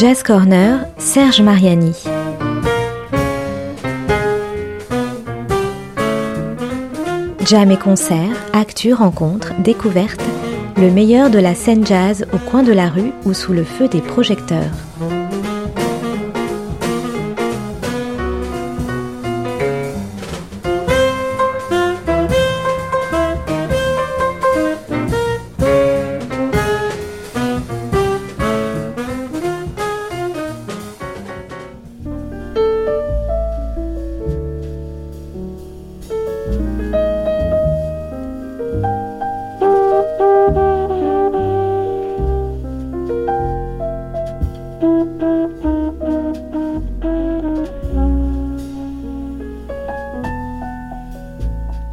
Jazz Corner, Serge Mariani. Jam et concert, actu, rencontres, découvertes, le meilleur de la scène jazz au coin de la rue ou sous le feu des projecteurs.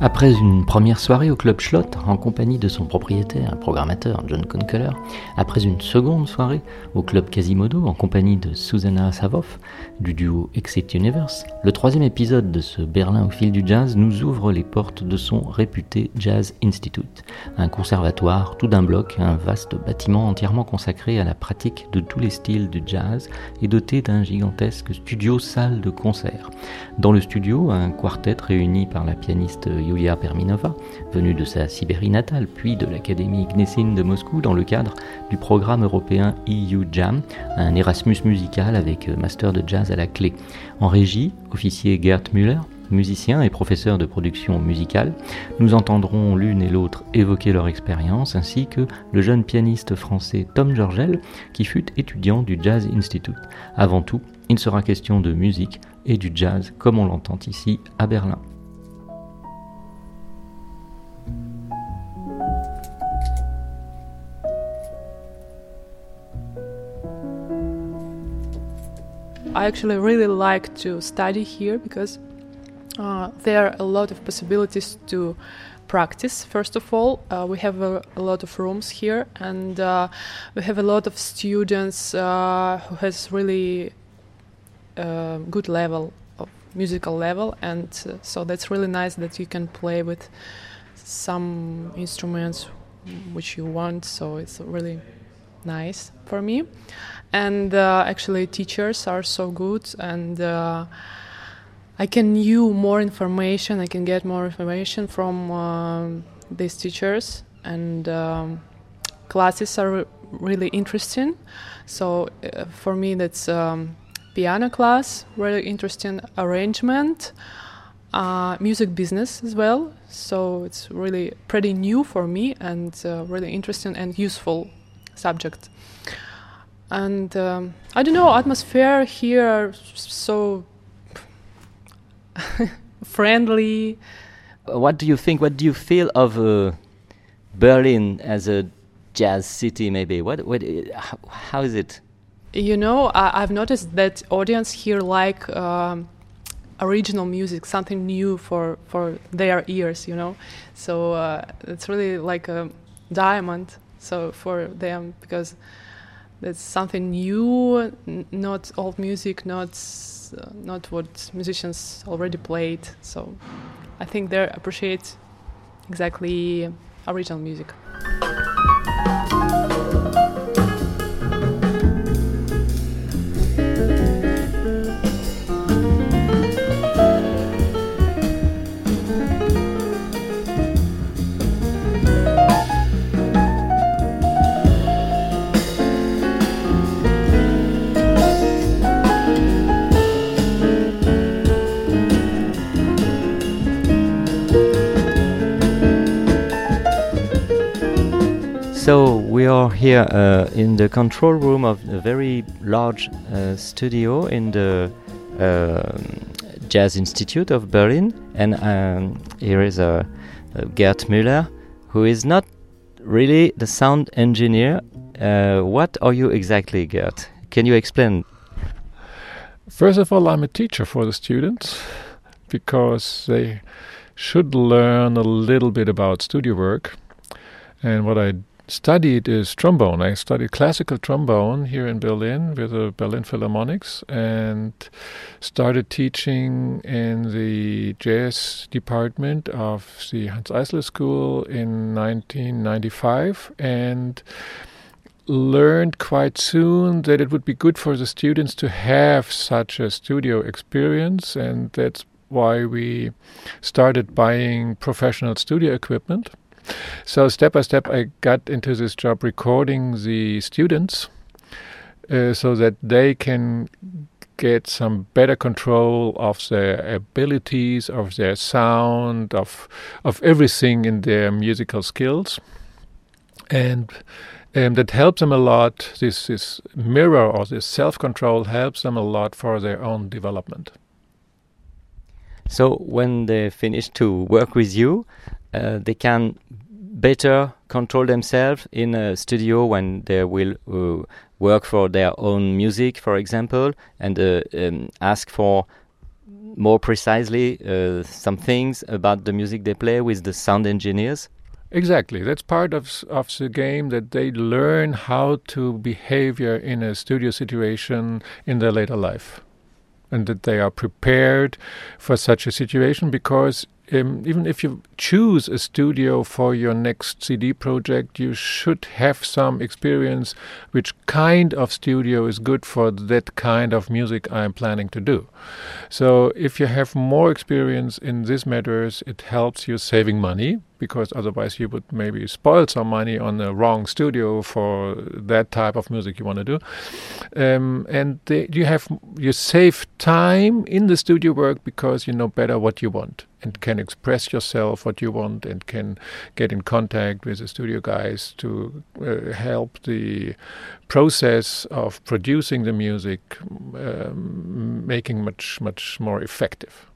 Après une première soirée au Club Schlott en compagnie de son propriétaire, programmateur John Kunkeler, après une seconde soirée au Club Quasimodo en compagnie de Susanna Savoff du duo Exit Universe, le troisième épisode de ce Berlin au fil du jazz nous ouvre les portes de son réputé Jazz Institute, un conservatoire tout d'un bloc, un vaste bâtiment entièrement consacré à la pratique de tous les styles du jazz et doté d'un gigantesque studio-salle de concert. Dans le studio, un quartet réuni par la pianiste Yulia Perminova, venue de sa Sibérie natale, puis de l'Académie Gnessin de Moscou dans le cadre du programme européen EU Jam, un Erasmus musical avec master de jazz à la clé. En régie, officier Gert Müller, musicien et professeur de production musicale, nous entendrons l'une et l'autre évoquer leur expérience, ainsi que le jeune pianiste français Tom Georgel, qui fut étudiant du Jazz Institute. Avant tout, il sera question de musique et du jazz comme on l'entend ici à Berlin. I actually really like to study here because uh, there are a lot of possibilities to practice. First of all, uh, we have a, a, lot of rooms here, and uh, we have a lot of students uh, who has really uh, good level of musical level, and uh, so that's really nice that you can play with some instruments which you want. So it's really nice for me. And uh, actually teachers are so good and uh, i can use more information i can get more information from uh, these teachers and um, classes are really interesting. So uh, for me that's um, piano class really interesting arrangement uh, music business as well. So it's really pretty new for me and uh, really interesting and useful subject and um, I don't know, atmosphere here so friendly. What do you think? What do you feel of uh, Berlin as a jazz city? Maybe what? What? How, how is it? You know, I, have noticed that audience here like um, original music, something new for for their ears. You know, so uh, it's really like a diamond. So for them because that's something new, not old music, not uh, not what musicians already played. So I think they appreciate exactly original music. Here uh, in the control room of a very large uh, studio in the uh, Jazz Institute of Berlin, and um, here is uh, Gert Müller, who is not really the sound engineer. Uh, what are you exactly, Gert? Can you explain? First of all, I'm a teacher for the students because they should learn a little bit about studio work. And what I studied is trombone. I studied classical trombone here in Berlin with the Berlin Philharmonics and started teaching in the jazz department of the Hans Eisler School in 1995 and learned quite soon that it would be good for the students to have such a studio experience and that's why we started buying professional studio equipment so step by step, I got into this job recording the students uh, so that they can get some better control of their abilities, of their sound, of of everything in their musical skills, and um, that helps them a lot. This this mirror or this self control helps them a lot for their own development. So when they finish to work with you, uh, they can better control themselves in a studio when they will uh, work for their own music, for example, and uh, um, ask for more precisely uh, some things about the music they play with the sound engineers. Exactly. That's part of of the game that they learn how to behave in a studio situation in their later life, and that they are prepared for such a situation because um, even if you choose a studio for your next CD project, you should have some experience which kind of studio is good for that kind of music I'm planning to do. So if you have more experience in these matters, it helps you saving money because otherwise you would maybe spoil some money on the wrong studio for that type of music you want to do. Um, and they, you have you save time in the studio work because you know better what you want and can express yourself what you want and can get in contact with the studio guys to uh, help the process of producing the music um, making much much more effective.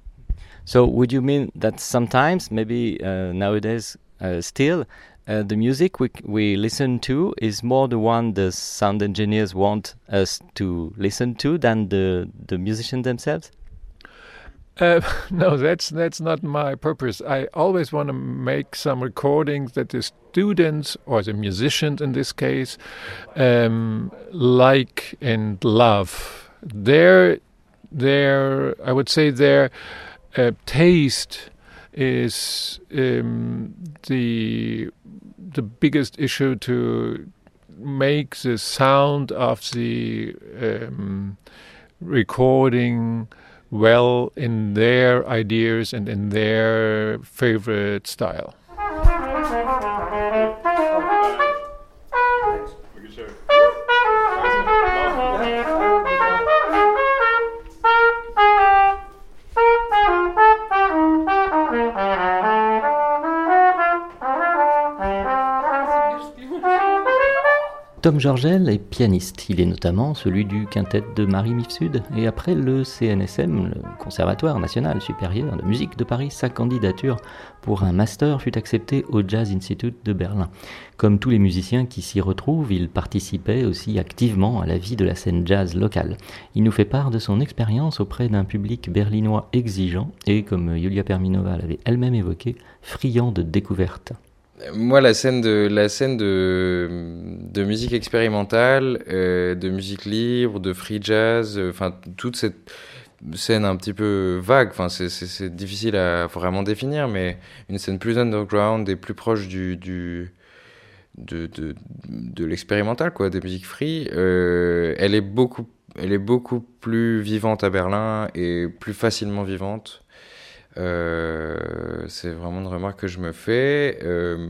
So, would you mean that sometimes, maybe uh, nowadays uh, still, uh, the music we we listen to is more the one the sound engineers want us to listen to than the the musicians themselves? Uh, no, that's that's not my purpose. I always want to make some recordings that the students or the musicians, in this case, um, like and love. Their their I would say their uh, taste is um, the the biggest issue to make the sound of the um, recording well in their ideas and in their favorite style. Tom Georgel est pianiste. Il est notamment celui du quintet de Marie Mifsud. Et après le CNSM, le Conservatoire national supérieur de musique de Paris, sa candidature pour un master fut acceptée au Jazz Institute de Berlin. Comme tous les musiciens qui s'y retrouvent, il participait aussi activement à la vie de la scène jazz locale. Il nous fait part de son expérience auprès d'un public berlinois exigeant et, comme Yulia Perminova l'avait elle-même évoqué, friand de découvertes. Moi, la scène de la scène de, de musique expérimentale, euh, de musique libre, de free jazz, euh, enfin toute cette scène un petit peu vague. Enfin, c'est difficile à vraiment définir, mais une scène plus underground et plus proche du, du de, de, de l'expérimental, quoi, des musiques free. Euh, elle est beaucoup elle est beaucoup plus vivante à Berlin et plus facilement vivante euh, c'est vraiment une remarque que je me fais. Euh,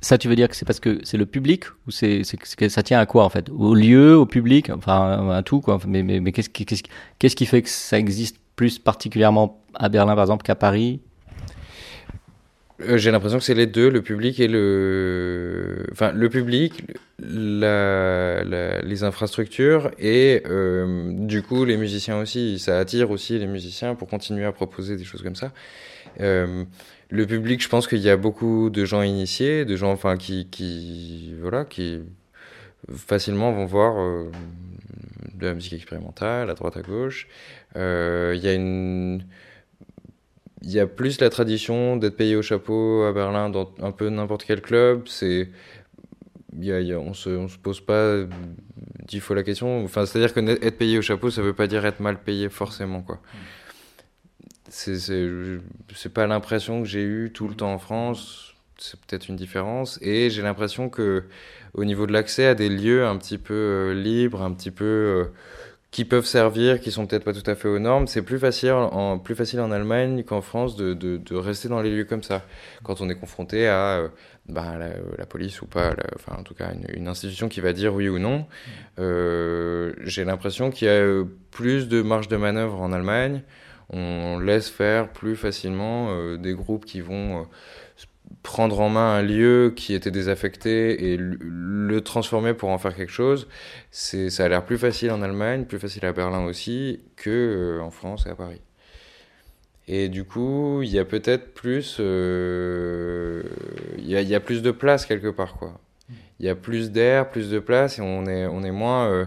ça, tu veux dire que c'est parce que c'est le public ou c'est ça tient à quoi en fait? Au lieu, au public, enfin à tout quoi. Mais, mais, qu'est-ce qui fait que ça existe plus particulièrement à Berlin par exemple qu'à Paris? Euh, J'ai l'impression que c'est les deux, le public et le, enfin le public, les infrastructures et euh, du coup les musiciens aussi. Ça attire aussi les musiciens pour continuer à proposer des choses comme ça. Euh, le public, je pense qu'il y a beaucoup de gens initiés, de gens enfin qui, qui voilà, qui facilement vont voir de la musique expérimentale à droite à gauche. Il y a une il y a plus la tradition d'être payé au chapeau à Berlin dans un peu n'importe quel club. C'est, y y a, on se, on se pose pas dix fois la question. Enfin, c'est-à-dire que être payé au chapeau, ça veut pas dire être mal payé forcément, quoi. C'est, pas l'impression que j'ai eu tout le temps en France. C'est peut-être une différence. Et j'ai l'impression que au niveau de l'accès à des lieux un petit peu euh, libres, un petit peu euh, qui peuvent servir, qui sont peut-être pas tout à fait aux normes. C'est plus facile en, plus facile en Allemagne qu'en France de, de, rester dans les lieux comme ça, quand on est confronté à euh, bah, la, la, police ou pas, enfin en tout cas une, institution qui va dire oui ou non. Euh, J'ai l'impression qu'il y a plus de marge de manœuvre en Allemagne. On laisse faire plus facilement euh, des groupes qui vont euh, prendre en main un lieu qui était désaffecté et le transformer pour en faire quelque chose, c'est, ça a l'air plus facile en Allemagne, plus facile à Berlin aussi, que euh, en France et à Paris. Et du coup, il y a peut-être plus, euh, il y, a, y, a, plus de place quelque part, quoi. Il y a plus d'air, plus de place, et on est, on est moins. Euh,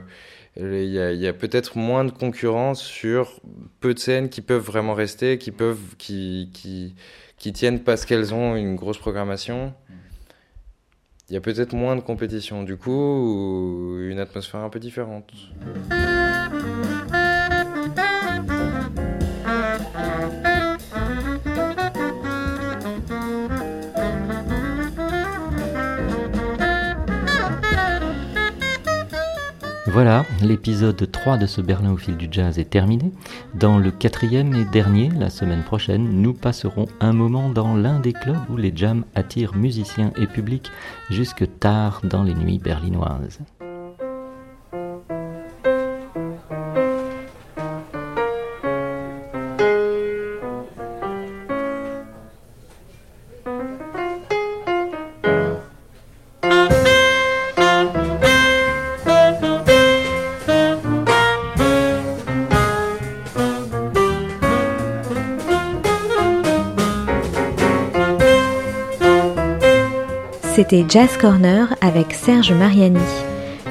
il y a, a peut-être moins de concurrence sur peu de scènes qui peuvent vraiment rester, qui peuvent, qui, qui, qui tiennent parce qu'elles ont une grosse programmation. Il y a peut-être moins de compétition, du coup, une atmosphère un peu différente. Voilà, l'épisode 3 de ce Berlin au fil du jazz est terminé. Dans le quatrième et dernier, la semaine prochaine, nous passerons un moment dans l'un des clubs où les jams attirent musiciens et publics jusque tard dans les nuits berlinoises. C'était Jazz Corner avec Serge Mariani.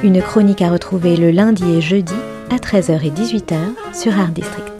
Une chronique à retrouver le lundi et jeudi à 13h et 18h sur Art District.